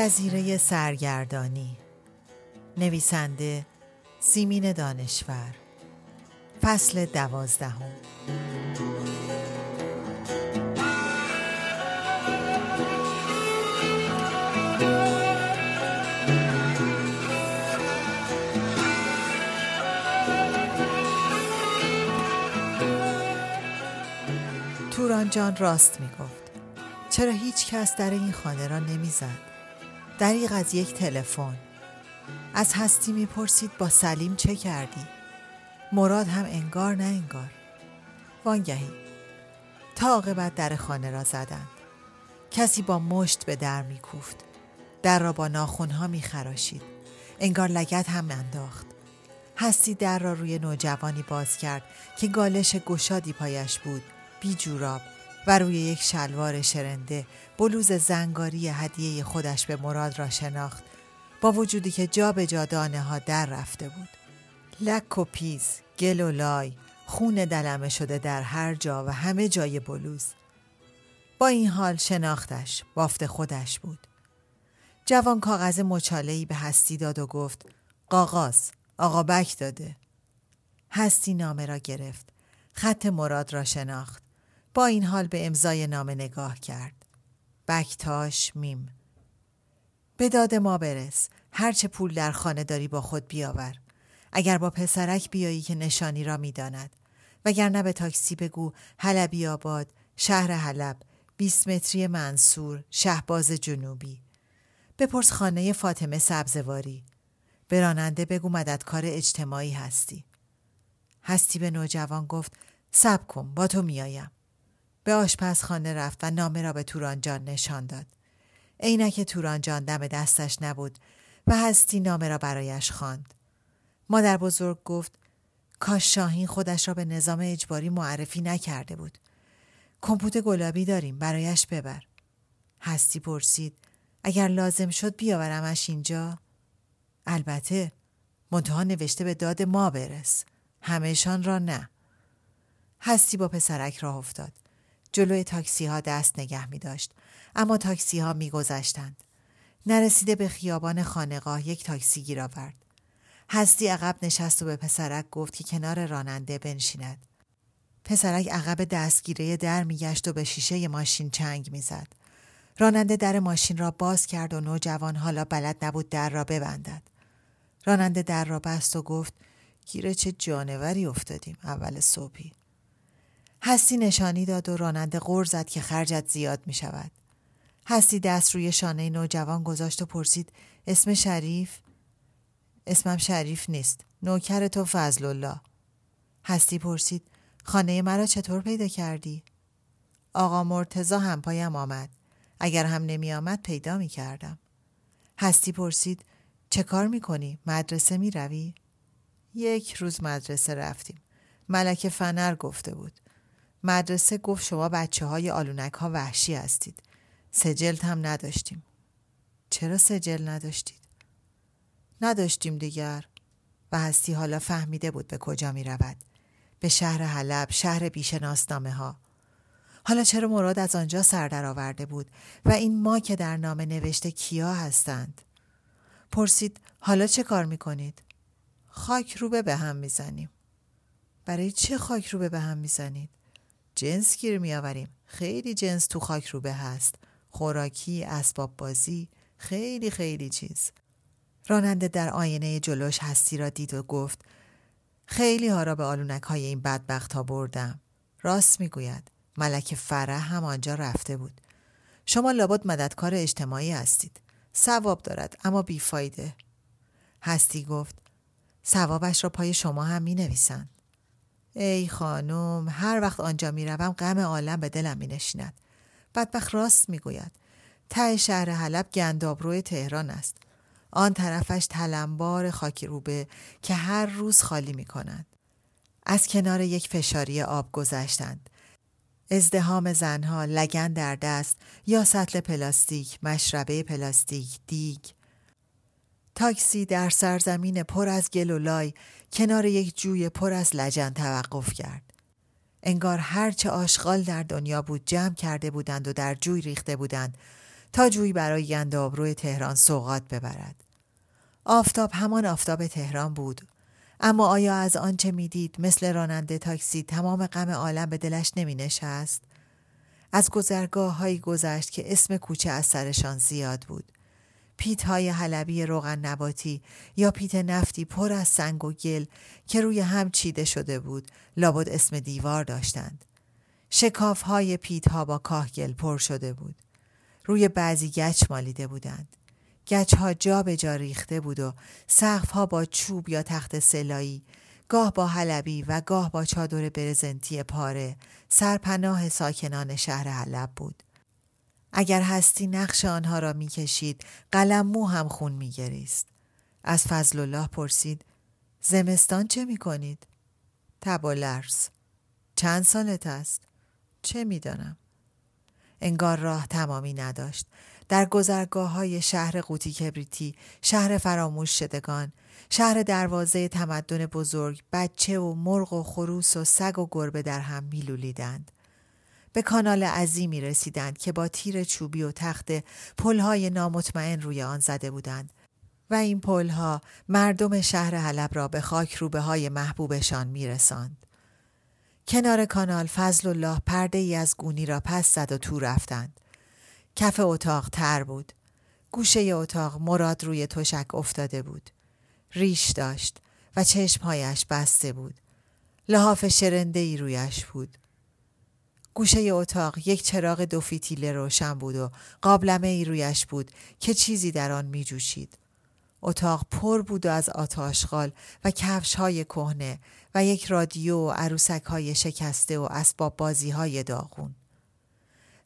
جزیره سرگردانی. نویسنده سیمین دانشور. فصل دوازدهم. توران جان راست می گفت چرا هیچ کس در این خانه را نمی‌زد؟ دریغ از یک تلفن. از هستی می‌پرسید با سلیم چه کردی؟ مراد هم انگار نه انگار. وانگهی. تا عاقبت در خانه را زدند. کسی با مشت به در میکوفت. در را با ناخونها میخراشید. انگار لگت هم انداخت. هستی در را روی نوجوانی باز کرد که گالش گشادی پایش بود. بی جوراب. و روی یک شلوار شرنده بلوز زنگاری هدیه خودش به مراد را شناخت با وجودی که جا به جا دانه ها در رفته بود. لک و پیز گل و لای خون دلمه شده در هر جا و همه جای بلوز. با این حال شناختش بافت خودش بود. جوان کاغذ مچالهی به هستی داد و گفت قاقاز آقا بک داده. هستی نامه را گرفت خط مراد را شناخت. با این حال به امضای نامه نگاه کرد. بکتاش میم. به داد ما برس. هرچه پول در خانه داری با خود بیاور. اگر با پسرک بیایی که نشانی را می‌داند. وگرنه به تاکسی بگو حلبی آباد شهر حلب 20 متری منصور شهباز جنوبی. بپرس خانه فاطمه سبزواری. به راننده بگو مددکار اجتماعی هستی. هستی به نوجوان گفت سب کن با تو میایم به آشپزخانه رفت و نامه را به تورانجان نشان داد. عینک تورانجان دم دستش نبود و هستی نامه را برایش خواند. مادر بزرگ گفت کاش شاهین خودش را به نظام اجباری معرفی نکرده بود. کمپوت گلابی داریم برایش ببر. هستی پرسید اگر لازم شد بیاورمش اینجا؟ البته منتها نوشته به داد ما برس. همهشان را نه. هستی با پسرک راه افتاد. جلوی تاکسی ها دست نگه می داشت. اما تاکسی ها می گذشتند. نرسیده به خیابان خانقاه یک تاکسی گیر آورد. هستی عقب نشست و به پسرک گفت که کنار راننده بنشیند. پسرک عقب دستگیره در میگشت و به شیشه ماشین چنگ می‌زد. راننده در ماشین را باز کرد و نوجوان حالا بلد نبود در را ببندد. راننده در را بست و گفت گیره چه جانوری افتادیم اول صبحی. هستی نشانی داد و راننده غور زد که خرجت زیاد می شود. هستی دست روی شانه نوجوان گذاشت و پرسید اسم شریف؟ اسمم شریف نیست. نوکر تو فضل الله. هستی پرسید خانه مرا چطور پیدا کردی؟ آقا مرتزا هم پایم آمد. اگر هم نمی آمد پیدا می کردم. هستی پرسید چه کار می کنی؟ مدرسه می روی؟ یک روز مدرسه رفتیم. ملک فنر گفته بود. مدرسه گفت شما بچه های آلونک ها وحشی هستید. سجلت هم نداشتیم. چرا سجل نداشتید؟ نداشتیم دیگر. و هستی حالا فهمیده بود به کجا می رود. به شهر حلب، شهر بیشناسنامه ها. حالا چرا مراد از آنجا سر آورده بود و این ما که در نامه نوشته کیا هستند؟ پرسید حالا چه کار می کنید؟ خاک روبه به هم می‌زنیم. برای چه خاک روبه به هم می‌زنید؟ جنس گیر میآوریم. خیلی جنس تو خاک روبه هست. خوراکی اسباب بازی خیلی خیلی چیز. راننده در آینه جلوش هستی را دید و گفت خیلی ها را به آلونک های این بدبخت ها بردم. راست می‌گوید ملک فرح هم آنجا رفته بود. شما لابد مددکار اجتماعی هستید. ثواب دارد اما بیفایده. هستی گفت ثوابش را پای شما هم می نویسند ای خانم هر وقت آنجا می روم غم عالم به دلم می نشیند بدبخت راست می گوید ته شهر حلب گندابروی تهران است آن طرفش تلمبار خاکی روبه که هر روز خالی می کنند. از کنار یک فشاری آب گذشتند. ازدهام زنها لگن در دست یا سطل پلاستیک، مشربه پلاستیک، دیگ. تاکسی در سرزمین پر از گل و لای کنار یک جوی پر از لجن توقف کرد. انگار هرچه آشغال در دنیا بود جمع کرده بودند و در جوی ریخته بودند تا جوی برای گندابروی تهران سوقات ببرد. آفتاب همان آفتاب تهران بود اما آیا از آنچه می‌دید مثل راننده تاکسی تمام غم عالم به دلش نمی نشست؟ از گذرگاه هایی گذشت که اسم کوچه از سرشان زیاد بود. پیت های حلبی روغن نباتی یا پیت نفتی پر از سنگ و گل که روی هم چیده شده بود لابد اسم دیوار داشتند. شکاف های پیت ها با کاهگل پر شده بود. روی بعضی گچ مالیده بودند. گچ ها جا به جا ریخته بود و سقف ها با چوب یا تخت سلایی گاه با حلبی و گاه با چادر برزنتی پاره سرپناه ساکنان شهر حلب بود. اگر هستی نقش آنها را می‌کشید قلم مو هم خون میگریست. از فضل الله پرسید زمستان چه می‌کنید؟ تب و لرز. چند سالت است؟ چه می‌دانم؟ انگار راه تمامی نداشت. در گذرگاه های شهر قوطی کبریتی، شهر فراموش شدگان، شهر دروازه تمدن بزرگ، بچه و مرغ و خروس و سگ و گربه در هم میلولیدند. به کانال عظیمی رسیدند که با تیر چوبی و تخت پلهای نامطمئن روی آن زده بودند و این پلها مردم شهر حلب را به خاک روبه های محبوبشان میرساند. کنار کانال فضل الله پرده ای از گونی را پس زد و تو رفتند. کف اتاق تر بود. گوشه اتاق مراد روی تشک افتاده بود. ریش داشت و چشمهایش بسته بود. لحاف شرنده ای رویش بود. گوشه اتاق یک چراغ دو فیتیله روشن بود و قابلمه ای رویش بود که چیزی در آن می جوشید. اتاق پر بود و از آتاشغال و کفش های کهنه و یک رادیو و عروسک های شکسته و اسباب بازی های داغون.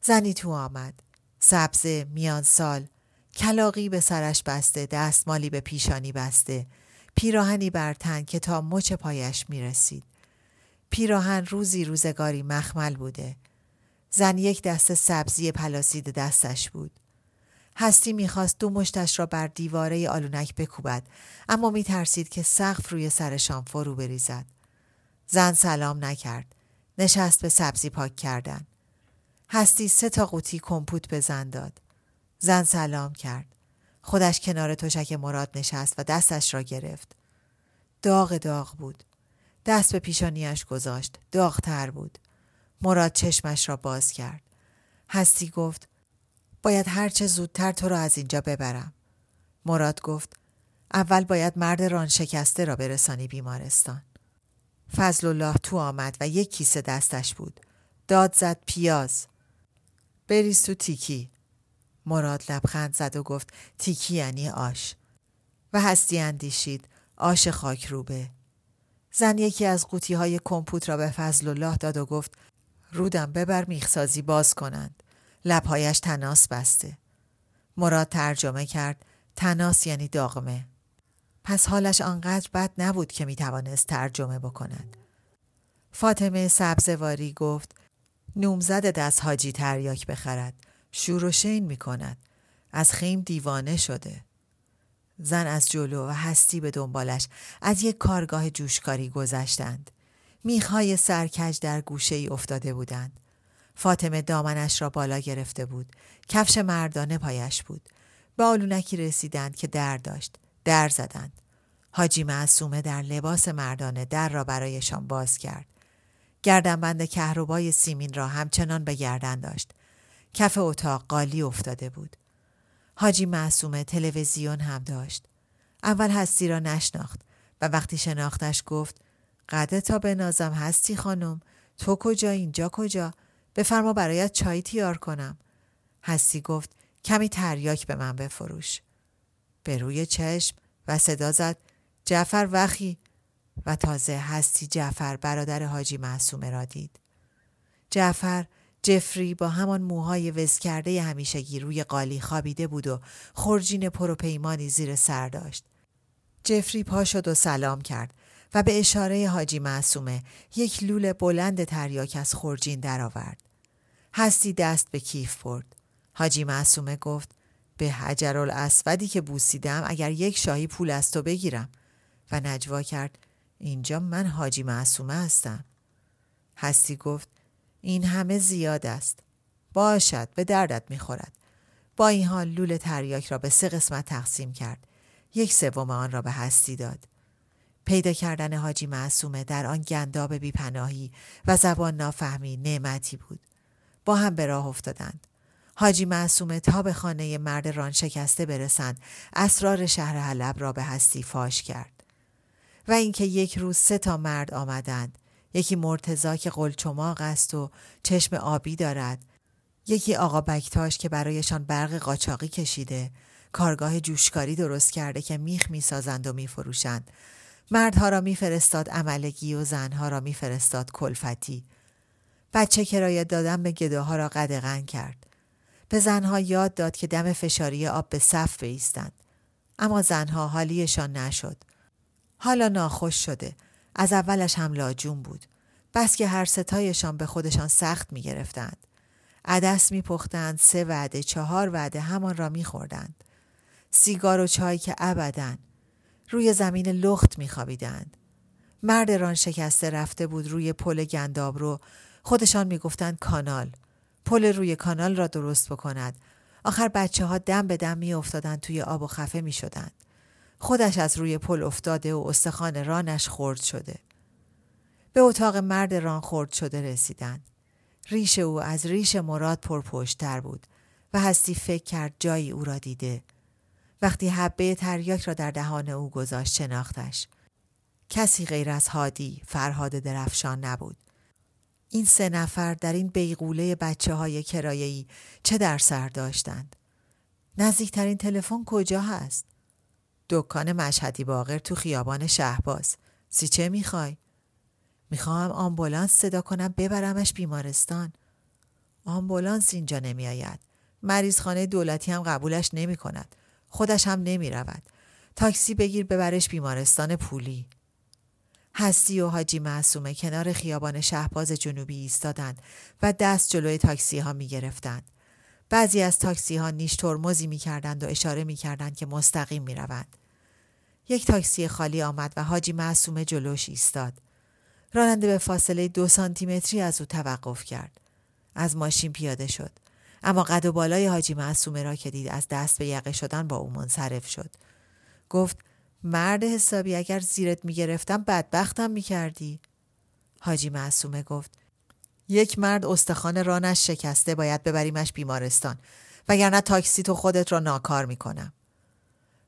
زنی تو آمد. سبزه میان سال. کلاقی به سرش بسته دستمالی به پیشانی بسته. پیراهنی بر تن که تا مچ پایش می رسید. پیراهن روزی روزگاری مخمل بوده. زن یک دست سبزی پلاسید دستش بود. هستی می‌خواست دو مشتش را بر دیواره آلونک بکوبد اما میترسید که سقف روی سرشان فرو بریزد. زن سلام نکرد. نشست به سبزی پاک کردن. هستی سه تا قوطی کمپوت به زن داد. زن سلام کرد. خودش کنار تشک مراد نشست و دستش را گرفت. داغ داغ بود. دست به پیشانیش گذاشت. داغتر بود. مراد چشمش را باز کرد. هستی گفت باید هرچه زودتر تو را از اینجا ببرم. مراد گفت اول باید مرد ران شکسته را برسانی بیمارستان. فضل الله تو آمد و یک کیسه دستش بود. داد زد پیاز. بریز تو تیکی. مراد لبخند زد و گفت تیکی یعنی آش. و هستی اندیشید آش خاک روبه. زن یکی از قوطی های کمپوت را به فضل الله داد و گفت رودم ببر میخسازی باز کنند. لبهایش تناس بسته. مراد ترجمه کرد تناس یعنی داغمه. پس حالش آنقدر بد نبود که می‌توانست ترجمه بکند. فاطمه سبزواری گفت نومزد از حاجی تریاک بخرد. شور و شین می کند. از خیم دیوانه شده. زن از جلو و هستی به دنبالش از یک کارگاه جوشکاری گذشتند. میخهای سرکج در گوشه ای افتاده بودند. فاطمه دامنش را بالا گرفته بود. کفش مردانه پایش بود. به آلونکی رسیدند که در داشت. در زدند. حاجی معصومه در لباس مردانه در را برایشان باز کرد. گردنبند کهربای سیمین را همچنان به گردن داشت. کف اتاق قالی افتاده بود. حاجی معصومه تلویزیون هم داشت. اول هستی را نشناخت و وقتی شناختش گفت قده تا به نازم هستی خانم تو کجا اینجا کجا بفرما برایت چای تیار کنم هستی گفت کمی تریاک به من بفروش. به روی چشم و صدا زد جعفر وخی و تازه هستی جعفر برادر حاجی معصومه را دید. جعفر جفری با همان موهای وز کرده همیشگی روی قالی خوابیده بود و خورجین پروپیمانی زیر سر داشت. جفری پا شد و سلام کرد و به اشاره حاجی معصومه یک لول بلند تریاک از خورجین درآورد. هستی دست به کیف برد. حاجی معصومه گفت به حجر الاسودی که بوسیدم اگر یک شاهی پول از تو بگیرم و نجوا کرد اینجا من حاجی معصومه هستم. هستی گفت این همه زیاد است. باشد به دردت می‌خورد. با این حال لول تریاک را به سه قسمت تقسیم کرد. یک سوم آن را به هستی داد. پیدا کردن حاجی معصومه در آن گنداب بیپناهی و زبان نافهمی نعمتی بود. با هم به راه افتادند. حاجی معصومه تا به خانه مرد ران شکسته برسند اسرار شهر حلب را به هستی فاش کرد. و اینکه یک روز سه تا مرد آمدند یکی مرتزا که قلچماق است و چشم آبی دارد. یکی آقا بکتاش که برایشان برق قاچاقی کشیده. کارگاه جوشکاری درست کرده که میخ می‌سازند و میفروشند. مردها را میفرستاد عملگی و زنها را میفرستاد کلفتی. بچه کرایت دادن به گداها را قدغن کرد. به زنها یاد داد که دم فشاری آب به صف بیستند. اما زنها حالیشان نشد. حالا ناخوش شده. از اولش هم لاجون بود بس که هر ستایشان به خودشان سخت می گرفتند. عدس می پختند سه وعده چهار وعده همان را می خوردند. سیگار و چای که ابدن روی زمین لخت می خوابیدند. مرد ران شکسته رفته بود روی پل گنداب رو خودشان می گفتند کانال. پل روی کانال را درست بکند. آخر بچه ها دم به دم می افتادند توی آب و خفه می شدند. خودش از روی پل افتاده و استخوان رانش خورد شده. به اتاق مرد ران خورد شده رسیدند. ریش او از ریش مراد پرپشتتر بود و هستی فکر کرد جایی او را دیده. وقتی حبه تریاک را در دهان او گذاشت شناختش. کسی غیر از هادی فرهاد درفشان نبود. این سه نفر در این بیغوله بچه های کرایهی چه در سر داشتند؟ نزدیکترین تلفن کجا هست؟ دکان مشهدی باغر تو خیابان شهباز. سی چه می‌خوای؟ می‌خواهم آمبولانس صدا کنم ببرمش بیمارستان. آمبولانس اینجا نمیآید. مریض خانه دولتی هم قبولش نمی کند. خودش هم نمی رود. تاکسی بگیر ببرش بیمارستان پولی. هستی و حاجی معصومه کنار خیابان شهباز جنوبی ایستادند و دست جلوی تاکسی ها می گرفتند. بعضی از تاکسی ها نیش ترمزی می کردند و اشاره می کردند که مستقیم می روند. یک تاکسی خالی آمد و حاجی معصومه جلوش ایستاد. راننده به فاصله دو سانتیمتری از او توقف کرد. از ماشین پیاده شد. اما قد و بالای حاجی معصومه را که دید از دست به یقه شدن با او منصرف شد. گفت مرد حسابی اگر زیرت می‌گرفتم بدبختم می‌کردی. حاجی معصومه گفت یک مرد استخوان رانش شکسته باید ببریمش بیمارستان وگرنه تاکسی تو خودت را ناکار می‌کنم.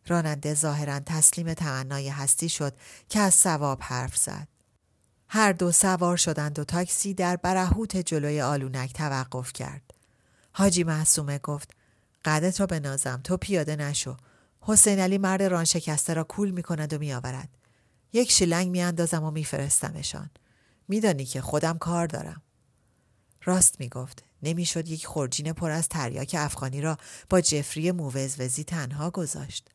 راننده ظاهرا تسلیم تمنای هستی شد که از ثواب حرف زد. هر دو سوار شدند و تاکسی در برهوت جلوی آلونک توقف کرد. حاجی معصومه گفت قدت را به نازم تو پیاده نشو. حسین علی مرد ران شکسته را کول می کند و می آورد. یک شلنگ می اندازم و می. میدانی که خودم کار دارم. راست می گفت. نمی‌شد یک خورجین پر از تریاک افغانی را با جفری مووزوزی تنها گذاشت.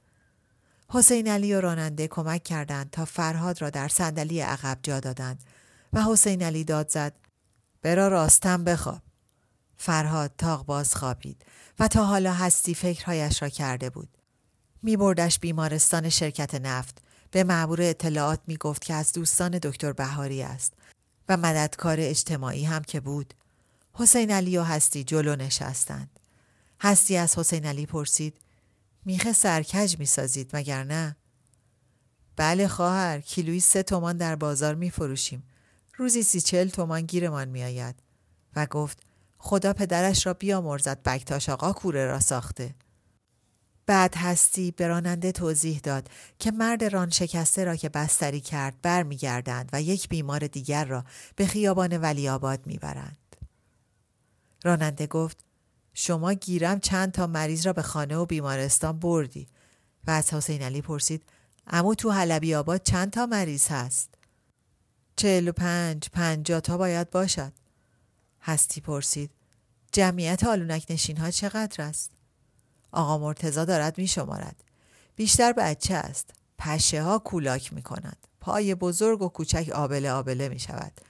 حسین علی و راننده کمک کردند تا فرهاد را در صندلی عقب جا دادند و حسین علی داد زد برا راستم بخواب فرهاد تاق باز خوابید و تا حالا هستی فکرهایش را کرده بود می بردش بیمارستان شرکت نفت به معمور اطلاعات می گفت که از دوستان دکتر بهاری است و مددکار اجتماعی هم که بود حسین علی و هستی جلو نشستند هستی از حسین علی پرسید میخه سرکج می‌سازید مگر نه؟ بله خواهر کیلویی سه تومان در بازار میفروشیم. روزی سی چل تومان گیرمان میآید و گفت خدا پدرش را بیامرزد بکتاش آقا کوره را ساخته. بعد هستی به راننده توضیح داد که مرد ران شکسته را که بستری کرد برمیگردند و یک بیمار دیگر را به خیابان ولی آباد می‌برند. راننده گفت شما گیرم چند تا مریض را به خانه و بیمارستان بردی و از حسین علی پرسید اما تو حلبی آباد چند تا مریض هست؟ چهل و پنج پنجا تا باید باشد هستی پرسید جمعیت آلونک نشین ها چقدر است؟ آقا مرتزا دارد می شمارد. بیشتر بچه است. پشه ها کولاک می کند. پای بزرگ و کوچک آبله آبله می شود.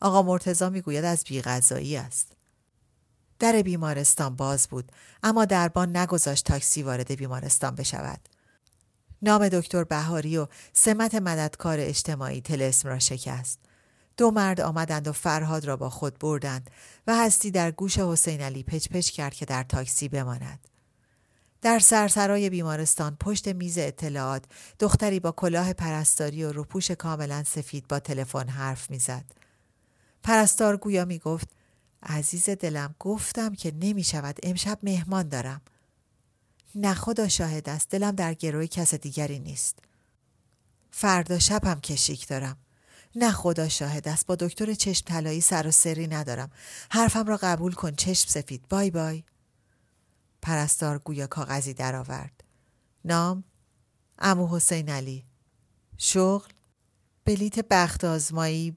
آقا مرتزا می گوید از بیغذایی است. در بیمارستان باز بود اما دربان نگذاشت تاکسی وارد بیمارستان بشود. نام دکتر بهاری و سمت مددکار اجتماعی تلسم را شکست. دو مرد آمدند و فرهاد را با خود بردند و هستی در گوش حسین علی پچ پچ کرد که در تاکسی بماند. در سرسرای بیمارستان پشت میز اطلاعات دختری با کلاه پرستاری و روپوش کاملا سفید با تلفن حرف می‌زد. پرستار گویا می گفت عزیز دلم گفتم که نمی شود امشب مهمان دارم. نه خدا شاهد است دلم در گروه کس دیگری نیست. فردا شب هم کشیک دارم. نه خدا شاهد است با دکتر چشم طلایی سر و سری ندارم. حرفم را قبول کن چشم سفید. بای بای. پرستار گویا کاغذی درآورد. نام امو حسین علی. شغل بلیت بخت آزمایی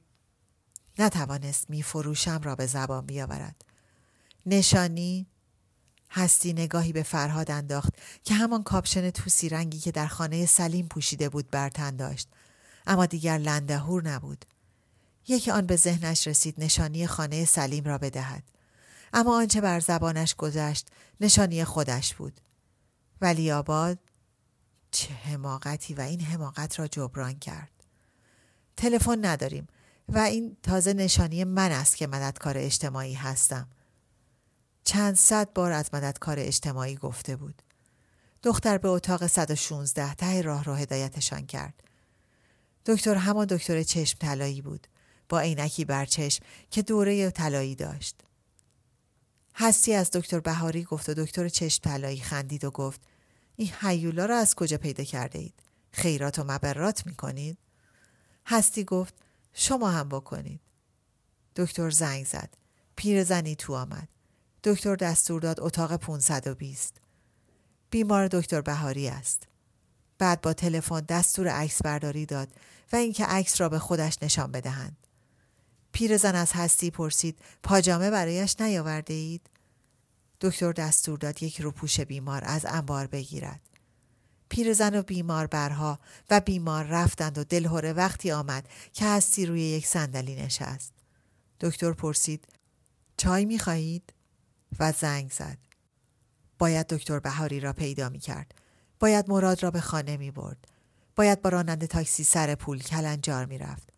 نتوانست می فروشم را به زبان بیاورد. نشانی هستی نگاهی به فرهاد انداخت که همان کاپشن توسی رنگی که در خانه سلیم پوشیده بود برتن داشت. اما دیگر لندهور نبود. یکی آن به ذهنش رسید نشانی خانه سلیم را بدهد. اما آنچه بر زبانش گذشت نشانی خودش بود. ولی آباد چه حماقتی و این حماقت را جبران کرد. تلفن نداریم. و این تازه نشانی من است که مددکار اجتماعی هستم. چند صد بار از مددکار اجتماعی گفته بود. دختر به اتاق 116 ته راه را هدایتشان کرد. دکتر همان دکتر چشم طلایی بود. با عینکی بر چشم که دوره طلایی داشت. هستی از دکتر بهاری گفت و دکتر چشم طلایی خندید و گفت این حیولا را از کجا پیدا کرده اید؟ خیرات و مبرات می کنید؟ هستی گفت شما هم بکنید. دکتر زنگ زد. پیرزنی تو آمد. دکتر دستور داد اتاق 520. بیمار دکتر بهاری است. بعد با تلفن دستور عکس برداری داد و اینکه عکس را به خودش نشان بدهند. پیرزن از هستی پرسید پاجامه برایش نیاورده اید؟ دکتر دستور داد یک روپوش بیمار از انبار بگیرد. پیرزن و بیمار برها و بیمار رفتند و دلهوره وقتی آمد که هستی روی یک صندلی نشست. دکتر پرسید چای می خواهید؟ و زنگ زد. باید دکتر بهاری را پیدا می کرد. باید مراد را به خانه می برد. باید با راننده تاکسی سر پول کلنجار می رفت.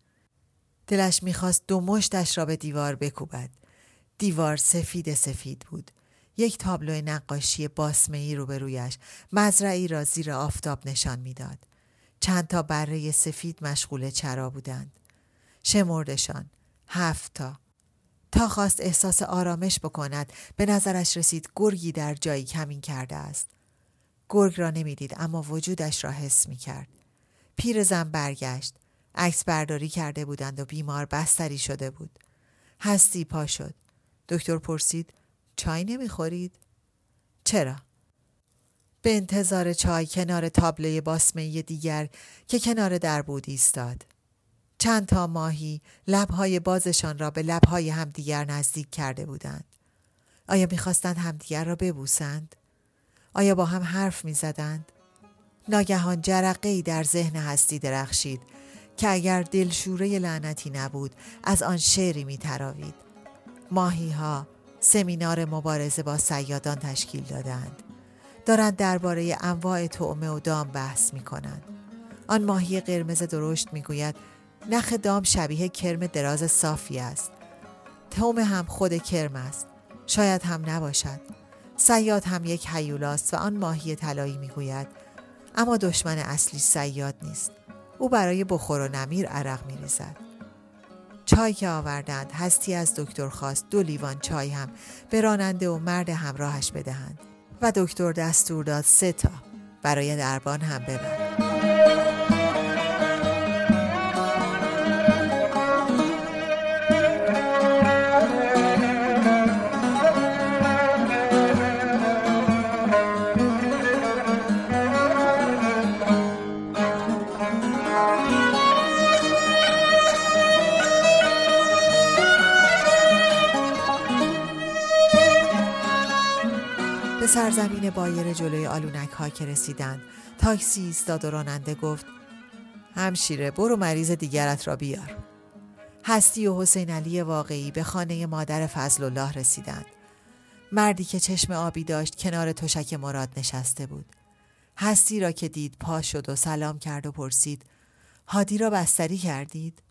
دلش می‌خواست دو مشتش را به دیوار بکوبد. دیوار سفید سفید بود. یک تابلو نقاشی باسمه روبرویش مزرعی را زیر آفتاب نشان می‌داد. چند تا بره سفید مشغول چرا بودند. شمردشان هفت تا. تا خواست احساس آرامش بکند به نظرش رسید گرگی در جایی کمین کرده است. گرگ را نمی‌دید اما وجودش را حس می کرد. پیر زن برگشت. عکس برداری کرده بودند و بیمار بستری شده بود. هستی پا شد. دکتر پرسید چای نمی‌خورید؟ چرا؟ به انتظار چای کنار تابله باسمه دیگر که کنار در بود ایستاد. چند تا ماهی لبهای بازشان را به لبهای همدیگر نزدیک کرده بودند. آیا می‌خواستند همدیگر را ببوسند؟ آیا با هم حرف می‌زدند؟ ناگهان جرقه ای در ذهن هستی درخشید که اگر دلشوره لعنتی نبود از آن شعری میتراوید. ماهی ها سمینار مبارزه با سیادان تشکیل دادند. دارند درباره انواع طعمه و دام بحث می کنند. آن ماهی قرمز درشت می گوید نخ دام شبیه کرم دراز صافی است. توم هم خود کرم است. شاید هم نباشد. سیاد هم یک حیولاست و آن ماهی طلایی می‌گوید اما دشمن اصلی سیاد نیست. او برای بخور و نمیر عرق می ریزد. چای که آوردند هستی از دکتر خواست دو لیوان چای هم به راننده و مرد همراهش بدهند و دکتر دستور داد سه تا برای دربان هم ببرند. سرزمین بایر جلوی آلونک ها که رسیدند تاکسی ایستاد و راننده گفت همشیره برو مریض دیگرت را بیار. هستی و حسین علی واقعی به خانه مادر فضل الله رسیدند. مردی که چشم آبی داشت کنار تشک مراد نشسته بود. هستی را که دید پا شد و سلام کرد و پرسید هادی را بستری کردید؟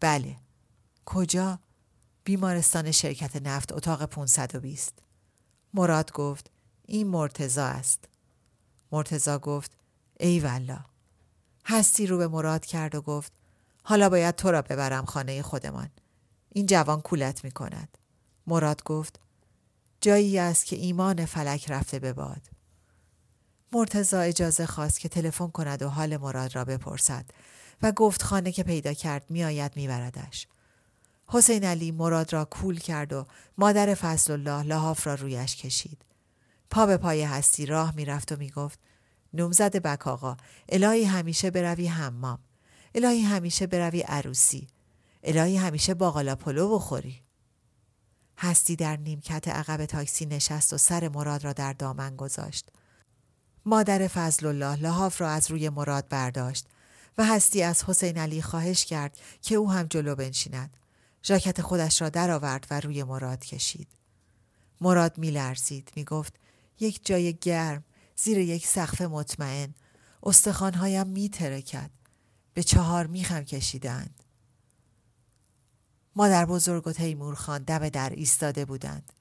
بله. کجا؟ بیمارستان شرکت نفت اتاق 520 مراد گفت این مرتزا است. مرتزا گفت ای والا هستی رو به مراد کرد و گفت حالا باید تو را ببرم خانه خودمان. این جوان کولت می کند. مراد گفت جایی است که ایمان فلک رفته به باد. مرتزا اجازه خواست که تلفن کند و حال مراد را بپرسد و گفت خانه که پیدا کرد میآید میبردش حسین علی مراد را کول کرد و مادر فضل الله لحاف را رویش کشید. پا به پای هستی راه می‌رفت و می‌گفت نومزد بک آقا الهی همیشه بروی حمام الهی همیشه بروی عروسی الهی همیشه باقالا پلو بخوری هستی در نیمکت عقب تاکسی نشست و سر مراد را در دامن گذاشت مادر فضل الله لحاف را از روی مراد برداشت و هستی از حسین علی خواهش کرد که او هم جلو بنشیند. ژاکت خودش را درآورد و روی مراد کشید. مراد میلرزید می‌گفت یک جای گرم زیر یک سقف مطمئن. استخوانهایم میترکد به چهار میخم کشیدند. مادر بزرگ و تیمور خان دم در ایستاده بودند.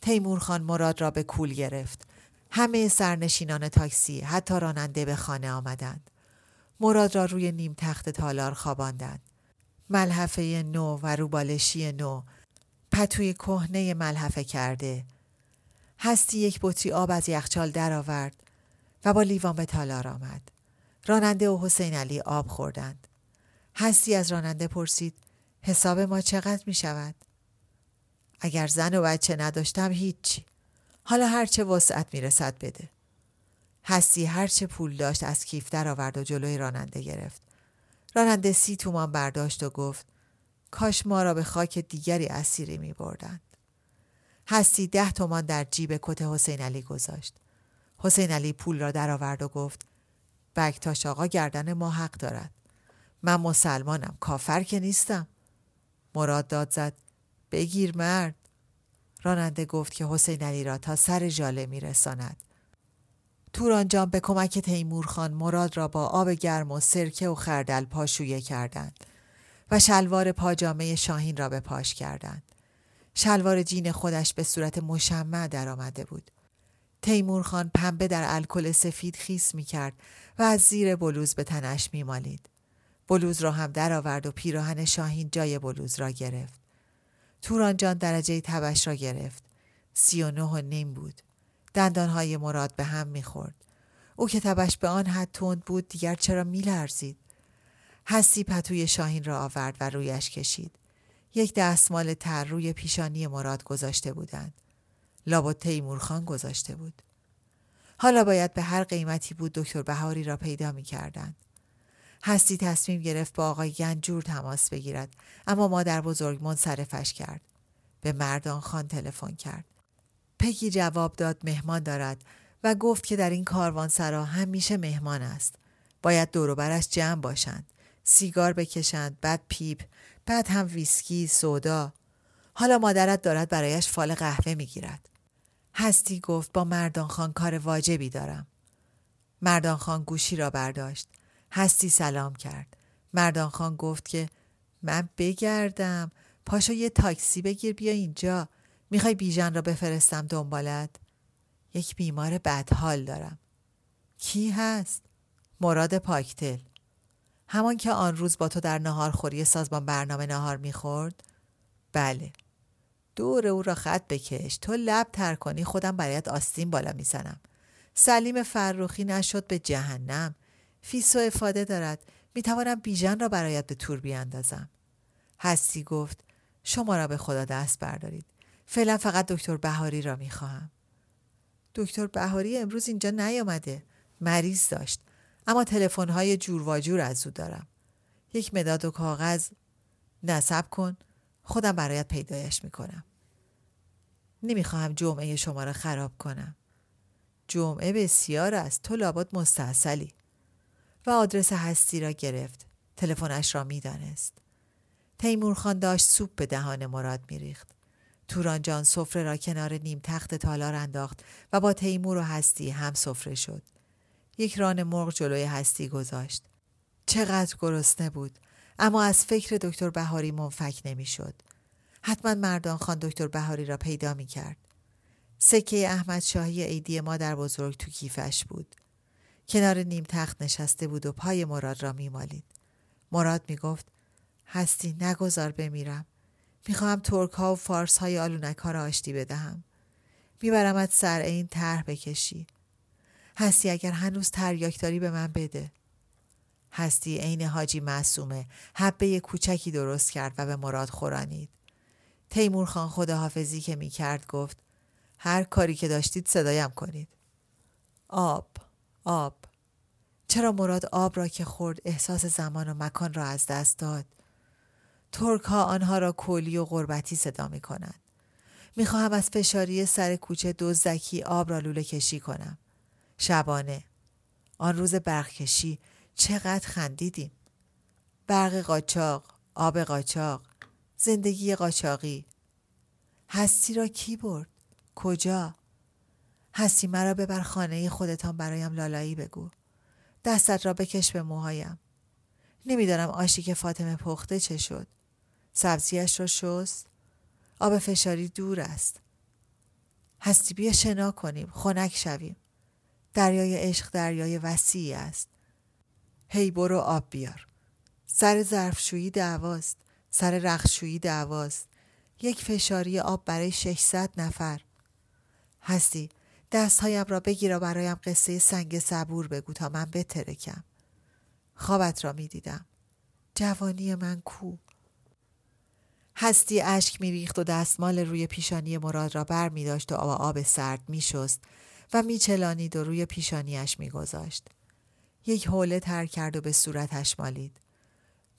تیمور خان مراد را به کول گرفت. همه سرنشینان تاکسی حتی راننده به خانه آمدند. مراد را روی نیم تخت تالار خواباندند. ملحفه نو و روبالشی نو پتوی کهنه ملحفه کرده. هستی یک بطری آب از یخچال درآورد و با لیوان به تالار آمد. راننده و حسین علی آب خوردند. هستی از راننده پرسید حساب ما چقدر می شود؟ اگر زن و بچه نداشتم هیچی. حالا هرچه وسعت می رسد بده. هستی هرچه پول داشت از کیف در آورد و جلوی راننده گرفت. راننده سی تومان برداشت و گفت کاش ما را به خاک دیگری اسیری می بردند. هستی ده تومان در جیب کت حسین علی گذاشت. حسین علی پول را درآورد و گفت بکتاش آقا گردن ما حق دارد. من مسلمانم کافر که نیستم. مراد داد زد بگیر مرد. راننده گفت که حسین علی را تا سر جاله می رساند. تورانجان به کمک تیمور خان مراد را با آب گرم و سرکه و خردل پاشویه کردند و شلوار پاجامه شاهین را به پاش کردند. شلوار جین خودش به صورت مشمع آمده بود. تیمور خان پنبه در الکل سفید خیس می کرد و از زیر بلوز به تنش می مالید. بلوز را هم درآورد و پیراهن شاهین جای بلوز را گرفت. تورانجان درجه تبش را گرفت. سی و نه و نیم بود. دندانهای مراد به هم می‌خورد. او که تبش به آن حد تند بود دیگر چرا میلرزید؟ هستی پتوی شاهین را آورد و رویش کشید. یک دستمال تر روی پیشانی مراد گذاشته بودند. لابد تیمورخان گذاشته بود. حالا باید به هر قیمتی بود دکتر بهاری را پیدا می کردند. هستی تصمیم گرفت با آقای گنجور تماس بگیرد اما مادر بزرگ منصرفش کرد. به مردان خان تلفن کرد. پگی جواب داد مهمان دارد و گفت که در این کاروانسرا همیشه مهمان است. باید دوروبرش جمع باشند. سیگار بکشند، بعد پیپ، بعد هم ویسکی، سودا. حالا مادرت دارد برایش فال قهوه می‌گیرد. هستی گفت با مردان خان کار واجبی دارم. مردان خان گوشی را برداشت. هستی سلام کرد. مردان خان گفت که من بگردم. پاشو یه تاکسی بگیر بیا اینجا. می‌خوای بیژن را بفرستم دنبالت؟ یک بیمار بدحال دارم. کی هست؟ مراد پاکتل. همان که آن روز با تو در نهار خوری سازمان برنامه نهار می‌خورد؟ بله. دور او را خط بکش. تو لب تر کنی خودم برایت آستین بالا می‌زنم. سلیم فرخی نشد به جهنم. فیسو افاده دارد. می‌توانم بیژن را برایت به تور بیاندازم. هستی گفت شما را به خدا دست بردارید. فعلا فقط دکتر بهاری را می‌خواهم. دکتر بهاری امروز اینجا نیامده. مریض داشت. اما تلفن‌های جور و از او دارم. یک مداد و کاغذ. نصب کن. خودم برایت پیدایش می‌کنم. نمی‌خواهم جمعه شما را خراب کنم. جمعه بسیار است. تو لابد مستحصلی و آدرس هستی را گرفت. تلفنش را می‌دانست. تیمور خان داشت سوپ به دهان مراد میریخت. توران جان سفره را کنار نیم تخت تالار انداخت و با تیمور و هستی هم سفره شد. یک ران مرغ جلوی هستی گذاشت چقدر گرسنه بود اما از فکر دکتر بهاری منفک نمی‌شد. حتما مردان خان دکتر بهاری را پیدا می کرد. سکه احمد شاهی عیدی مادر بزرگ تو کیفش بود. کنار نیم تخت نشسته بود و پای مراد را میمالید. مراد می گفت هستی نگذار بمیرم. می‌خواهم ترک ها و فارس های آلونک ها را آشتی بدهم. میبرمت سر این طرح بکشی. هستی اگر هنوز تریاک به من بده. هستی عین حاجی معصومه حبه کوچکی درست کرد و به مراد خورانید. تیمور خان خداحافظی که می کرد گفت هر کاری که داشتید صدایم کنید. آب آب چرا مراد آب را که خورد احساس زمان و مکان را از دست داد؟ ترک ها آنها را کلی و غربتی صدا می کنند. می خواهم از فشاری سر کوچه دزدکی آب را لوله کشی کنم. شبانه. آن روز برخکشی چقدر خندیدیم. برق قاچاق، آب قاچاق، زندگی قاچاقی. هستی را کی برد؟ کجا؟ هستی مرا ببر خانه خودتان برایم لالایی بگو. دستت را بکش به موهایم. نمی‌دانم آشی که فاطمه پخته چه شد. سبزیش را شست. آب فشاری دور است. هستی بیا شنا کنیم. خنک شویم. دریای عشق دریای وسیعی است. هی برو آب بیار. سر ظرفشویی دعواست. سر رخشویی دعواست. یک فشاری آب برای 600 نفر. هستی دستهایم را بگیر و برایم قصه سنگ صبور بگو تا من بترکم. خوابت را می دیدم. جوانی من کو. هستی اشک می ریخت و دستمال روی پیشانی مراد را بر می داشت و آب, آب سرد می شست و می چلانید و روی پیشانیش می گذاشت. یک حوله تر کرد و به صورتش مالید.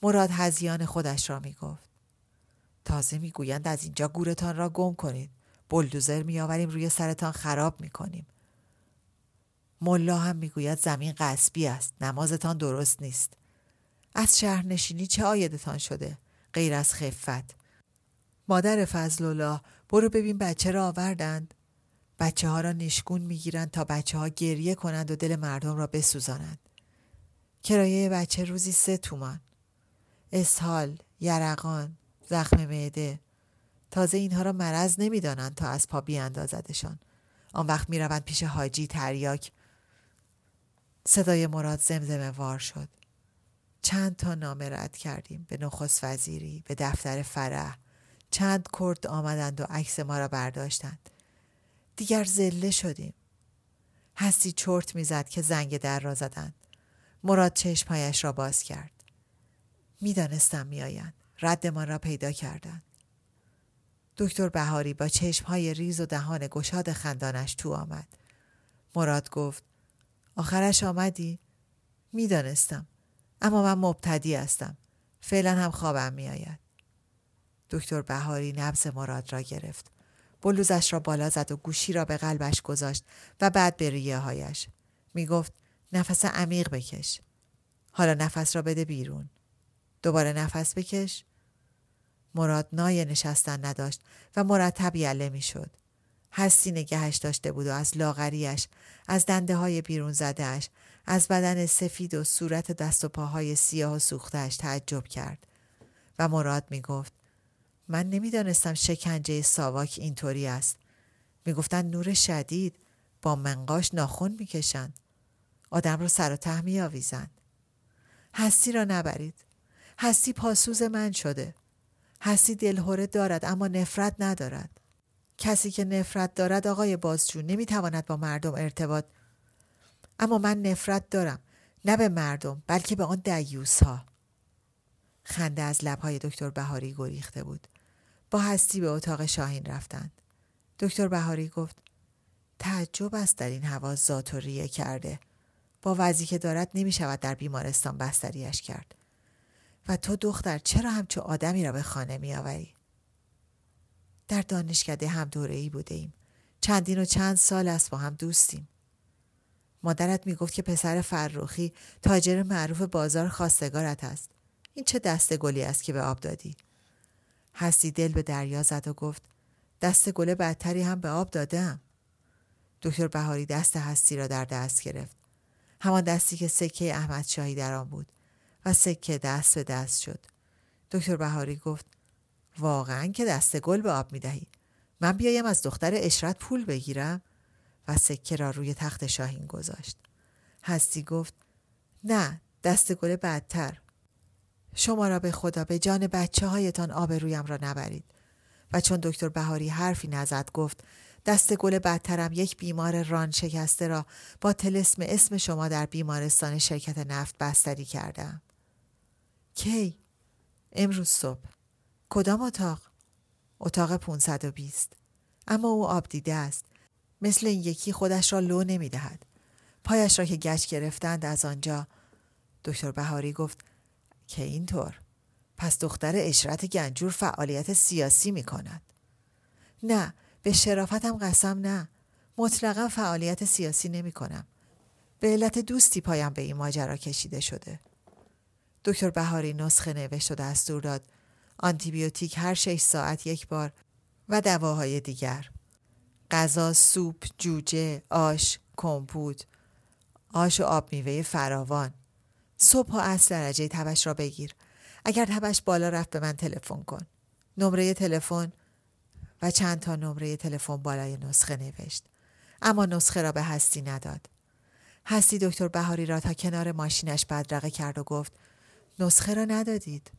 مراد هزیان خودش را می گفت. تازه می گویند از اینجا گورتان را گم کنید. بلدوزر میآوریم روی سرتان خراب می‌کنیم ملا هم می‌گوید زمین قصبی است نمازتان درست نیست از شهرنشینی چه آیدتان شده غیر از خفت مادر فضل الله برو ببین بچه را آوردند بچه ها را نشگون می‌گیرند تا بچه ها گریه کنند و دل مردم را بسوزانند. کرایه بچه روزی سه تومان. اسهال یرقان زخم معده. تازه اینها را مرض نمی‌دانند تا از پا بیاندازدشان. آن وقت می‌روند پیش حاجی تریاک. صدای مراد زمزمه وار شد. چند تا نامه رد کردیم. به نخست وزیری به دفتر فرح. چند کرد آمدند و عکس ما را برداشتند. دیگر زله شدیم هستی چرت می‌زد که زنگ در را زدند مراد چشمهایش را باز کرد می‌دانستم میآیند ردمان را پیدا کردند دکتر بهاری با چشمهای ریز و دهان گشاد خندانش تو آمد. مراد گفت آخرش آمدی؟ می‌دانستم. اما من مبتدی هستم. فعلا هم خوابم میآید. دکتر بهاری نبز مراد را گرفت. بلوزش را بالا زد و گوشی را به قلبش گذاشت و بعد به ریه هایش. می گفت نفس عمیق بکش. حالا نفس را بده بیرون. دوباره نفس بکش. مراد نای نشستن نداشت و مرتب یله می شد. هستی نگهش داشته بود و از لاغریش، از دنده های بیرون زدهش، از بدن سفید و صورت دست و پاهای سیاه و سوختهش تعجب کرد. و مراد می گفت من نمی‌دانستم شکنجه ساواک اینطوری است. می‌گفتند نور شدید با منقاش ناخون می‌کشند. آدم را سر و ته می آویزند. هستی را نبرید. هستی پاسوز من شده. هستی دلهوره دارد اما نفرت ندارد کسی که نفرت دارد آقای بازجو نمی‌تواند با مردم ارتباط اما من نفرت دارم نه به مردم بلکه به آن دیوس ها خنده از لبهای دکتر بهاری گریخته بود با هستی به اتاق شاهین رفتند دکتر بهاری گفت تعجب است در این هوا ذات و ریه کرده با وضعی که دارد نمی شود در بیمارستان بستریش کرد و تو دختر چرا همچو آدمی را به خانه می آوری؟ در دانشکده هم دوره ای بوده ایم. چندین و چند سال است با هم دوستیم. مادرت می‌گفت که پسر فرخی تاجر معروف بازار خواستگارت است این چه دست گلی است که به آب دادی هستی دل به دریا زد و گفت دست گل بدتری هم به آب دادم دکتر بهاری دست هستی را در دست گرفت همان دستی که سکه احمد شاهی در آن بود و سکه دست به دست شد دکتر بهاری گفت واقعا که دست گل به آب می دهی. من بیایم از دختر اشرت پول بگیرم و سکه را روی تخت شاهین گذاشت. هستی گفت نه دست گل بدتر. شما را به خدا به جان بچه هایتان آبرویم را نبرید. و چون دکتر بهاری حرفی نزد گفت دست گل بدترم یک بیمار ران شکسته را با تلسم اسم شما در بیمارستان شرکت نفت بستری کردم. کی؟ امروز صبح. کدام اتاق؟ اتاق 520. اما او آب دیده است. مثل این یکی خودش را لو نمی دهد. پایش را که گچ گرفتند از آنجا دکتر بهاری گفت که اینطور پس دختر اشرت گنجور فعالیت سیاسی می کند. نه به شرافتم قسم نه مطلقا فعالیت سیاسی نمی کنم. به علت دوستی پایم به این ماجرا کشیده شده. دکتر بهاری نسخه نوشت و دستور داد آنتیبیوتیک هر شش ساعت یک بار و دواهای دیگر. غذا، سوپ، جوجه، آش، کمپوت، آش و آب میوه فراوان. صبح و اصل درجه تبش را بگیر. اگر تبش بالا رفت به من تلفن کن. نمره تلفن و چند تا نمره تلفن بالای نسخه نوشت. اما نسخه را به هستی نداد. هستی دکتر بهاری را تا کنار ماشینش بدرقه کرد و گفت نسخه را ندادید.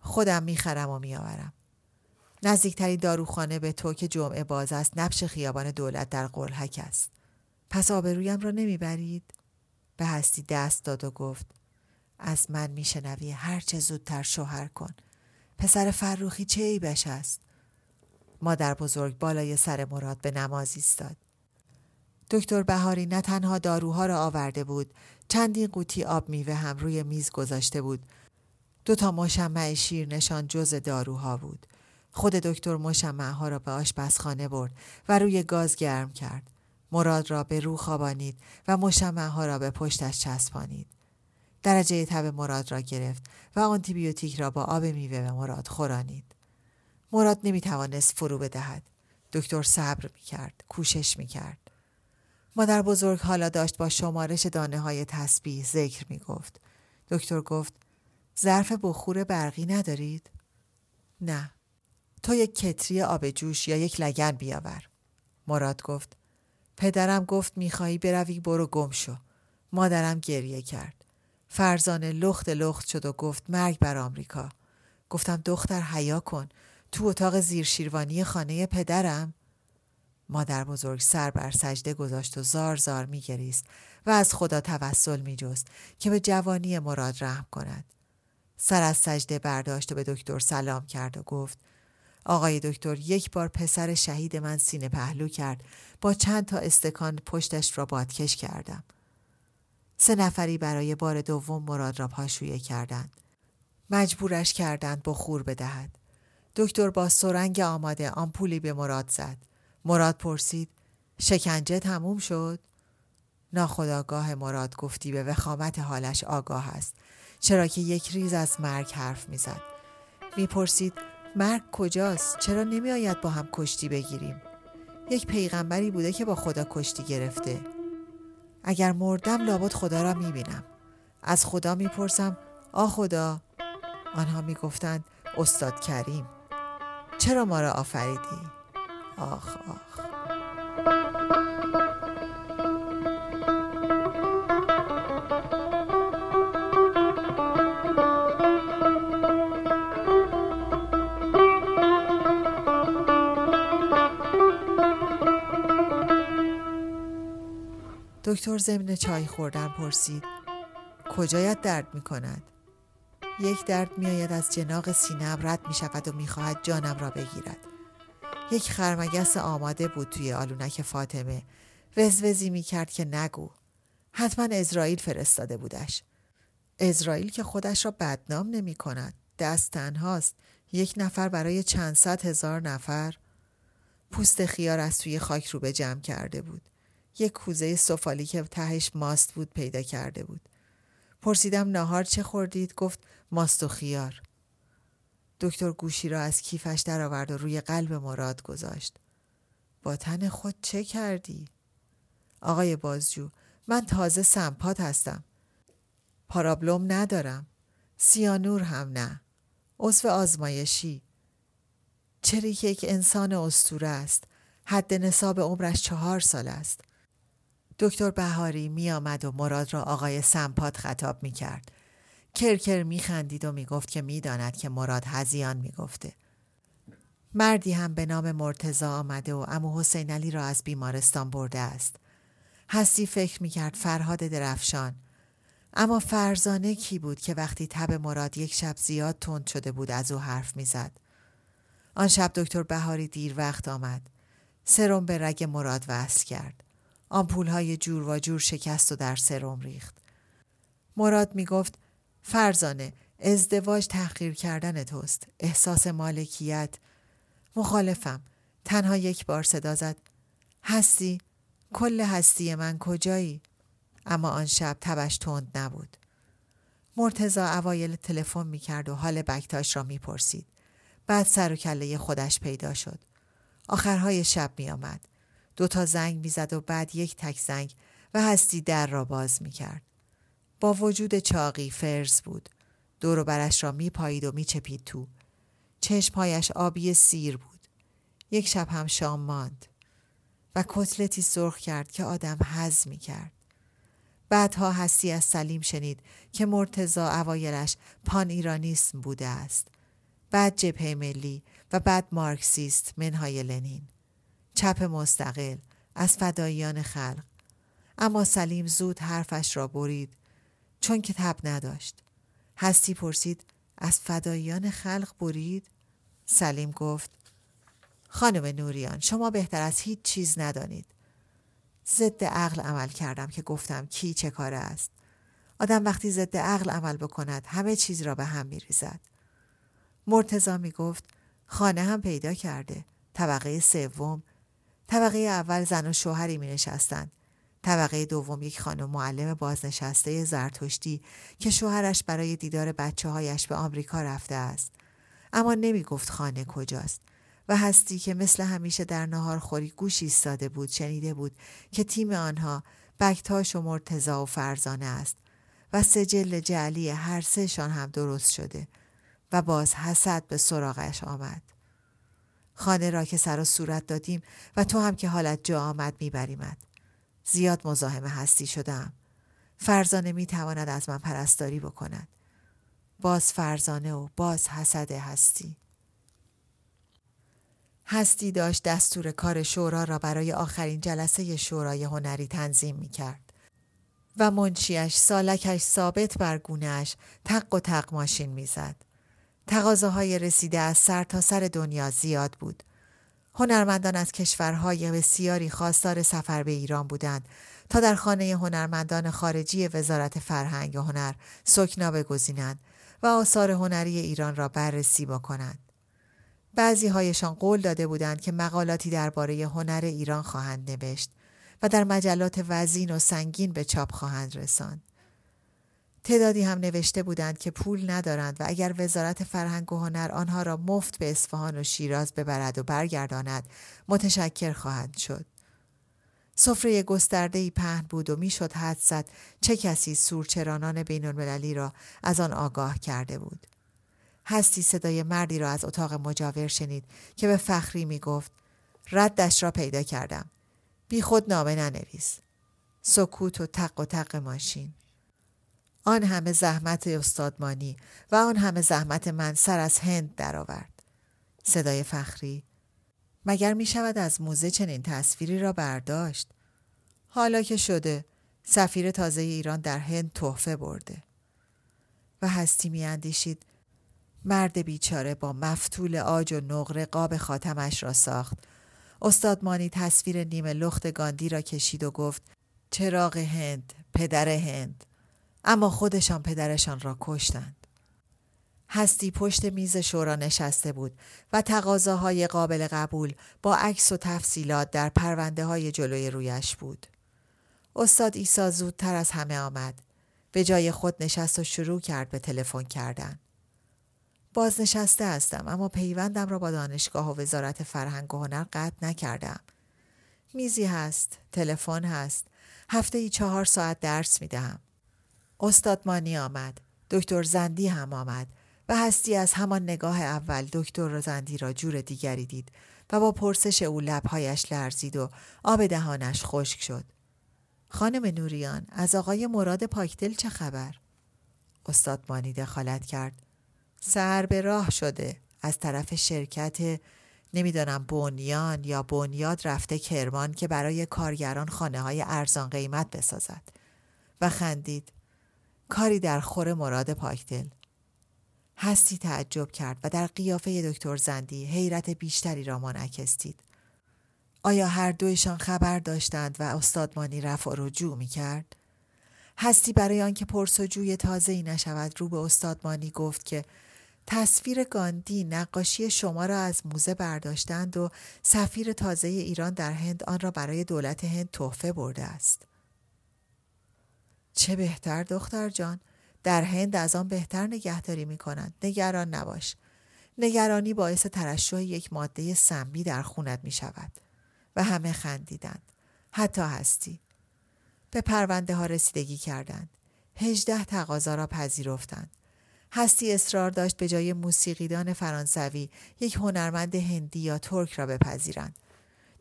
خودم می‌خرم و میآورم. نزدیکترین داروخانه به تو که جمعه باز است نبش خیابان دولت در قلحک است. پس آبرویم را نمی‌برید؟ به هستی دست داد و گفت از من میشنوی هر چه زودتر شوهر کن. پسر فروخی چه ایبش است؟ مادر بزرگ بالای سر مراد به نماز ایستاد. دکتر بهاری نه تنها داروها را آورده بود چندین قوطی آب میوه هم روی میز گذاشته بود دو تا مشمع شیر نشان جز داروها بود خود دکتر مشمع را به آشپزخانه برد و روی گاز گرم کرد مراد را به رو خوابانید و مشمع را به پشتش چسبانید درجه تب مراد را گرفت و آنتیبیوتیک را با آب میوه به مراد خورانید مراد نمی توانست فرو بدهد دکتر صبر می کرد کوشش می کرد مادر بزرگ حالا داشت با شمارش دانه های تسبیح ذکر می گفت. دکتر گفت ظرف بخور برقی ندارید؟ نه. تو یک کتری آب جوش یا یک لگن بیاور. مراد گفت پدرم گفت می‌خواهی بروی برو گم شو. مادرم گریه کرد. فرزانه لخت لخت شد و گفت مرگ بر آمریکا. گفتم دختر حیا کن. تو اتاق زیر شیروانی خانه پدرم؟ مادر بزرگ سر بر سجده گذاشت و زار زار می گریست و از خدا توسل می جست که به جوانی مراد رحم کند. سر از سجده برداشت و به دکتر سلام کرد و گفت آقای دکتر یک بار پسر شهید من سینه پهلو کرد با چند تا استکان پشتش را بادکش کردم. سه نفری برای بار دوم مراد را پاشویه کردند. مجبورش کردند بخور بدهد. دکتر با سرنگ آماده آمپولی به مراد زد. مراد پرسید شکنجه تموم شد؟ ناخداگاه مراد گفتی به وخامت حالش آگاه است چرا که یک ریز از مرگ حرف می‌زد می‌پرسید مرگ کجاست؟ چرا نمیآید با هم کشتی بگیریم؟ یک پیغمبری بوده که با خدا کشتی گرفته. اگر مردم لابد خدا را می‌بینم. از خدا می‌پرسم آ خدا! آنها می‌گفتند استاد کریم چرا ما را آفریدی؟ آخ آخ! دکتر ضمن چای خوردن پرسید. کجایت درد می کند؟ یک درد می آید از جناق سینم رد می شود و می خواهد جانم را بگیرد. یک خرمگس آماده بود توی آلونک فاطمه. وزوزی می کرد که نگو. حتما اسرائیل فرستاده بودش. اسرائیل که خودش را بدنام نمی کند دست تنهاست. یک نفر برای چند صد هزار نفر. پوست خیار از توی خاک رو به جمع کرده بود. یک کوزه سفالی که تهش ماست بود پیدا کرده بود. پرسیدم ناهار چه خوردید؟ گفت ماست و خیار. دکتر گوشی را از کیفش درآورد و روی قلب مراد گذاشت. با تن خود چه کردی؟ آقای بازجو من تازه سمپات هستم. پارابلوم ندارم. سیانور هم نه. عضو آزمایشی. چریک یک انسان استوره است. حد نصاب عمرش چهار سال است. دکتر بهاری می آمد و مراد را آقای سمپات خطاب می کرد. کرکر می خندید و می گفت که می داند که مراد هزیان می گفته. مردی هم به نام مرتزا آمده و امو حسین علی را از بیمارستان برده است. هستی فکر می کرد فرهاد درفشان. اما فرزانه کی بود که وقتی تب مراد یک شب زیاد تند شده بود از او حرف می‌زد. آن شب دکتر بهاری دیر وقت آمد. سرم به رگ مراد وصل کرد. آمپول های جور و جور شکست و در سرم ریخت. مراد می گفت فرزانه ازدواج تحقیر کردن توست. احساس مالکیت. مخالفم. تنها یک بار صدا زد. هستی؟ کل هستی من کجایی؟ اما آن شب تبش تند نبود. مرتزا اوایل تلفن می کرد و حال بکتاش را می پرسید. بعد سر و کله خودش پیدا شد. آخرهای شب می آمد. دو تا زنگ می زد و بعد یک تک زنگ و هستی در را باز می کرد. با وجود چاقی فرز بود. دور و برش را می پایید و می چپید تو. چشمهایش آبی سیر بود. یک شب هم شام ماند. و کتلتی سرخ کرد که آدم حز می کرد. بعدها هستی از سلیم شنید که مرتزا اوایلش پان ایرانیسم بوده است. بعد جبهه ملی و بعد مارکسیست منهای لنین. چپ مستقل از فداییان خلق. اما سلیم زود حرفش را برید چون کتاب نداشت. هستی پرسید از فداییان خلق برید؟ سلیم گفت خانم نوریان شما بهتر از هیچ چیز ندانید. ضد عقل عمل کردم که گفتم کی چه کاره است. آدم وقتی ضد عقل عمل بکند همه چیز را به هم می ریزد. مرتزا می گفت خانه هم پیدا کرده. طبقه سوم. طبقه اول زن و شوهری می نشستند. طبقه دوم یک خانم معلم بازنشسته زرتشتی که شوهرش برای دیدار بچه هایش به آمریکا رفته است. اما نمی گفت خانه کجاست. و هستی که مثل همیشه در نهار خوری گوش ایستاده بود شنیده بود که تیم آنها بکتاش و مرتزا و فرزانه است و سجل جعلی هر سهشان هم درست شده و باز حسد به سراغش آمد. خانه را که سر و صورت دادیم و تو هم که حالت جا آمد میبریمد. زیاد مزاحم هستی شدم. فرزانه می‌تواند از من پرستاری بکند. باز فرزانه و باز حسد هستی. هستی داشت دستور کار شورا را برای آخرین جلسه شورای هنری تنظیم می کرد. و منشیش سالکش ثابت بر گونهش تق و تق ماشین می‌زد. تقاضاهای رسیده از سر تا سر دنیا زیاد بود. هنرمندان از کشورهای بسیاری خواستار سفر به ایران بودند تا در خانه هنرمندان خارجی وزارت فرهنگ و هنر سکنا بگزینند و آثار هنری ایران را بررسی بکنند. بعضی هایشان قول داده بودند که مقالاتی درباره هنر ایران خواهند نوشت و در مجلات وزین و سنگین به چاپ خواهند رساند. تعدادی هم نوشته بودند که پول ندارند و اگر وزارت فرهنگ و هنر آنها را مفت به اصفهان و شیراز ببرد و برگرداند متشکر خواهند شد. سفره گسترده ای پهن بود و می‌شد حد زد چه کسی سورچرانان بین المللی را از آن آگاه کرده بود. هستی صدای مردی را از اتاق مجاور شنید که به فخری می گفت ردش را پیدا کردم. بی خود نامه ننویس. سکوت و تق و تق ماشین. آن همه زحمت استادمانی و آن همه زحمت من سر از هند درآورد. صدای فخری مگر می شود از موزه چنین تصویری را برداشت؟ حالا که شده سفیر تازه ایران در هند تحفه برده. و هستی می اندیشید مرد بیچاره با مفتول آج و نقره قاب خاتمش را ساخت. استادمانی تصویر نیمه لخت گاندی را کشید و گفت چراغ هند، پدر هند. اما خودشان پدرشان را کشتند. هستی پشت میز شورا نشسته بود و تقاضاهای قابل قبول با عکس و تفصیلات در پرونده های جلوی رویش بود. استاد ایسا زودتر از همه آمد. به جای خود نشست و شروع کرد به تلفن کردن. بازنشسته هستم اما پیوندم را با دانشگاه و وزارت فرهنگ و هنر قطع نکردم. میزی هست، تلفن هست، هفته ای چهار ساعت درس می دهم. استاد مانی آمد، دکتر زندی هم آمد و هستی از همان نگاه اول دکتر زندی را جور دیگری دید و با پرسش او لبهایش لرزید و آب دهانش خشک شد. خانم نوریان از آقای مراد پاکدل چه خبر؟ استاد مانی دخالت کرد. سر به راه شده از طرف شرکت نمی‌دانم بنیان یا بنیاد رفته کرمان که برای کارگران خانه های ارزان قیمت بسازد و خندید کاری در خور مراد پاکدل هستی تعجب کرد و در قیافه دکتر زندی حیرت بیشتری را منعکس دید آیا هر دویشان خبر داشتند و استادمانی رفع و رجوع می کرد؟ هستی برای آنکه پرسجوی تازه ای نشود رو به استادمانی گفت که تصویر گاندی نقاشی شما را از موزه برداشتند و سفیر تازه ایران در هند آن را برای دولت هند تحفه برده است. چه بهتر دختر جان در هند از آن بهتر نگهداری می کنند. نگران نباش. نگرانی باعث ترشح یک ماده سمی در خونت می شود. و همه خندیدند. حتی هستی. به پرونده ها رسیدگی کردند. هجده تقاضا را پذیرفتند. هستی اصرار داشت به جای موسیقیدان فرانسوی یک هنرمند هندی یا ترک را بپذیرند.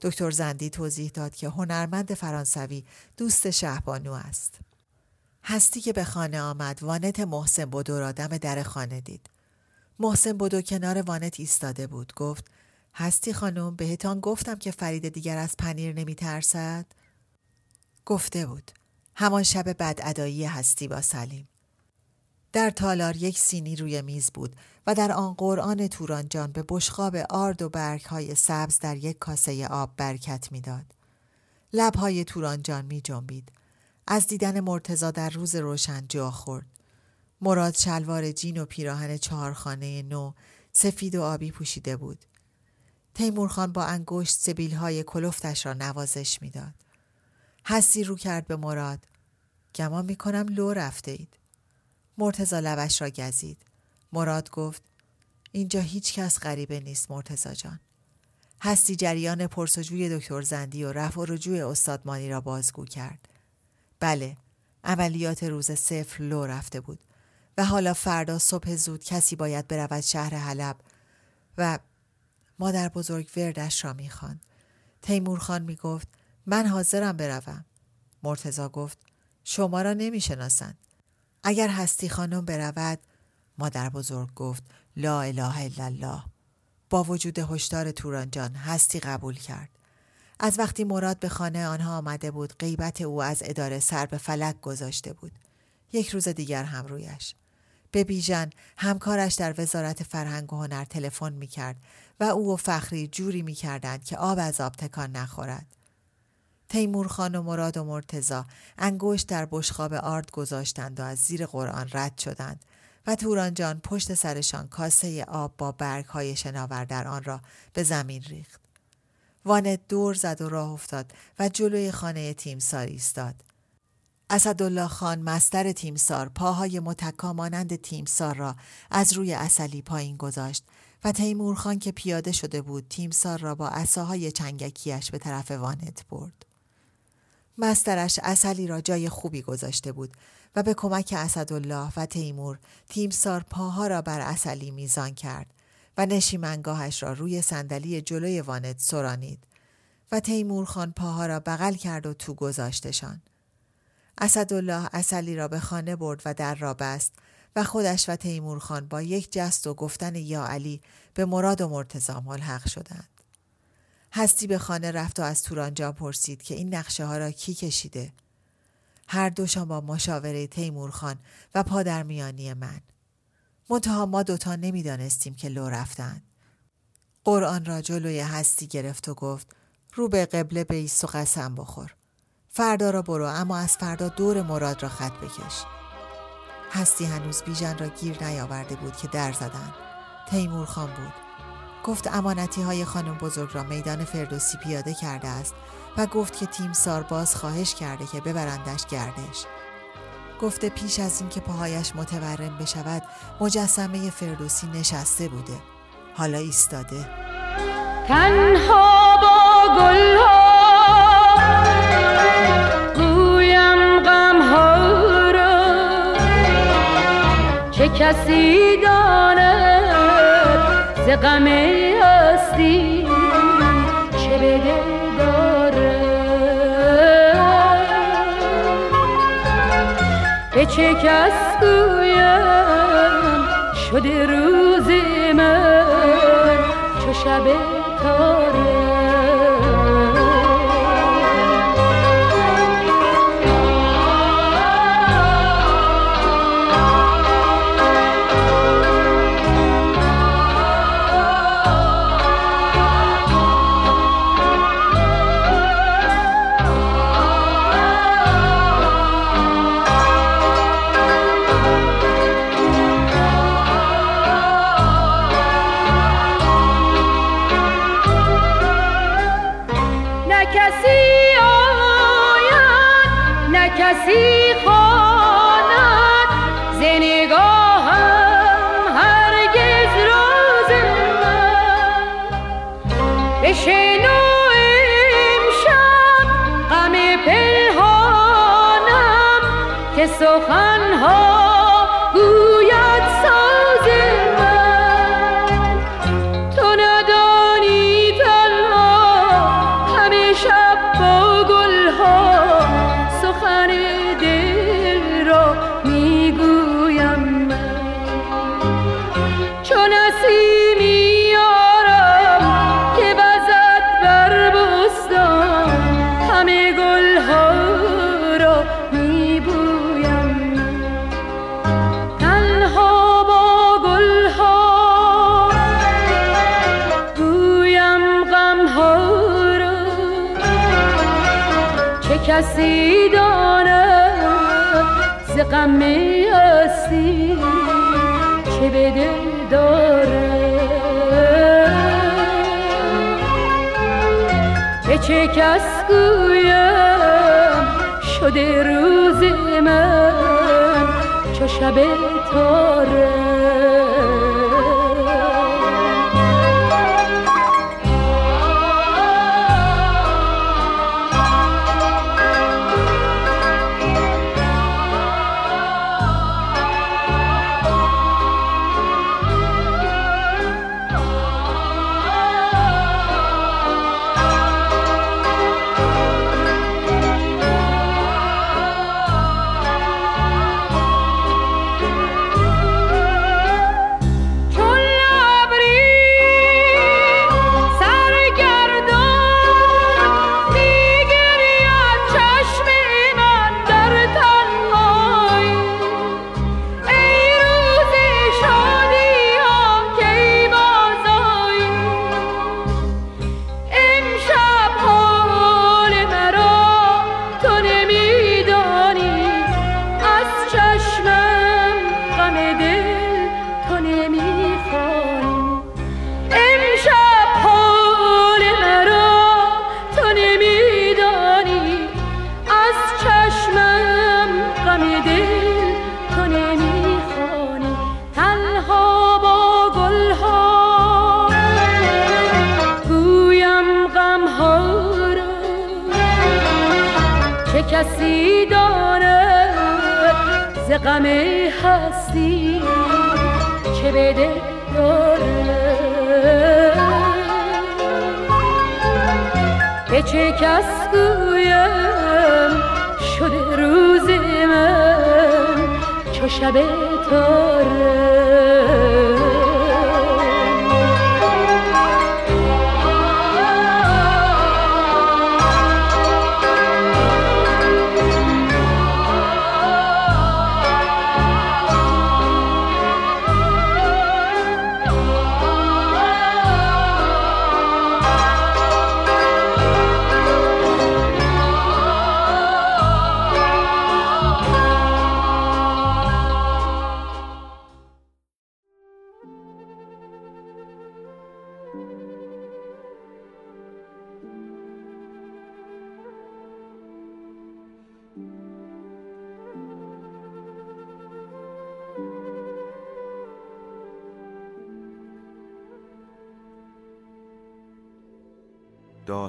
دکتر زندی توضیح داد که هنرمند فرانسوی دوست شهبانو است. هستی که به خانه آمد وانت محسن بودو را دم در خانه دید. محسن بودو کنار وانت ایستاده بود. گفت هستی خانم بهتان گفتم که فرید دیگر از پنیر نمی ترسد؟ گفته بود. همان شب ادایی هستی با سلیم. در تالار یک سینی روی میز بود و در آن قرآن تورانجان به بشخاب آرد و برگ های سبز در یک کاسه آب برکت می‌داد. لبهای تورانجان می جنبید. از دیدن مرتزا در روز روشن جا خورد. مراد شلوار جین و پیراهن چهارخانه نو سفید و آبی پوشیده بود. تیمورخان با انگشت سبیل های کلفتش را نوازش می‌داد. حسی رو کرد به مراد. گمان می کنم لو رفته اید. مرتزا لبش را گزید. مراد گفت اینجا هیچ کس غریبه نیست مرتزا جان. هستی جریان پرسجوی دکتر زندی و رفع رجوع استادمانی را بازگو کرد. بله عملیات روز صفر لو رفته بود و حالا فردا صبح زود کسی باید برود شهر حلب و مادر بزرگ وردش را می‌خواند. تیمور خان می گفت من حاضرم بروم. مرتزا گفت شما را نمی‌شناسند. اگر هستی خانم برود مادر بزرگ گفت لا اله الا الله با وجود هشدار تورانجان هستی قبول کرد از وقتی مراد به خانه آنها آمده بود غیبت او از اداره سر به فلک گذاشته بود یک روز دیگر هم رویش به بیژن همکارش در وزارت فرهنگ و هنر تلفن می کرد و او و فخری جوری می کردند که آب از آب تکان نخورد. تیمور خان و مراد و مرتزا انگشت در بشخاب آرد گذاشتند و از زیر قرآن رد شدند و توران جان پشت سرشان کاسه آب با برگ های شناور در آن را به زمین ریخت. وانت دور زد و راه افتاد و جلوی خانه تیمسار ایستاد. اسدالله خان مستر تیمسار پاهای متکا مانند تیمسار را از روی اصلی پایین گذاشت و تیمور خان که پیاده شده بود تیمسار را با عصاهای چنگکیش به طرف وانت برد. مسترش اصلی را جای خوبی گذاشته بود و به کمک اسدالله و تیمور تیمسار پاها را بر اصلی میزان کرد و نشیمنگاهش را روی صندلی جلوی وانت سرانید و تیمور خان پاها را بغل کرد و تو گذاشتشان. اسدالله اصلی را به خانه برد و در را بست و خودش و تیمور خان با یک جست و گفتن یا علی به مراد و مرتزا ملحق شدند. هستی به خانه رفت و از تورانجا پرسید که این نقشه ها را کی کشیده؟ هر دوشان با مشاوره تیمور خان و پادرمیانی من. منتها ما دوتا نمی‌دانستیم که لو رفتند. قرآن را جلوی هستی گرفت و گفت رو به قبله بیست و قسم بخور. فردا را برو اما از فردا دور مراد را خط بکش. هستی هنوز بیژن را گیر نیاورده بود که در زدند. تیمور خان بود. گفت امانتی های خانم بزرگ را میدان فردوسی پیاده کرده است و گفت که تیم سارباز خواهش کرده که ببرندش گردش گفته پیش از اینکه پاهایش متورم بشود مجسمه فردوسی نشسته بوده. حالا ایستاده. تنها با گل گویم غم ها را. چه کسی داند ز غم هستی؟ کس گویم. شده روز من. چو شب کسی شب تاره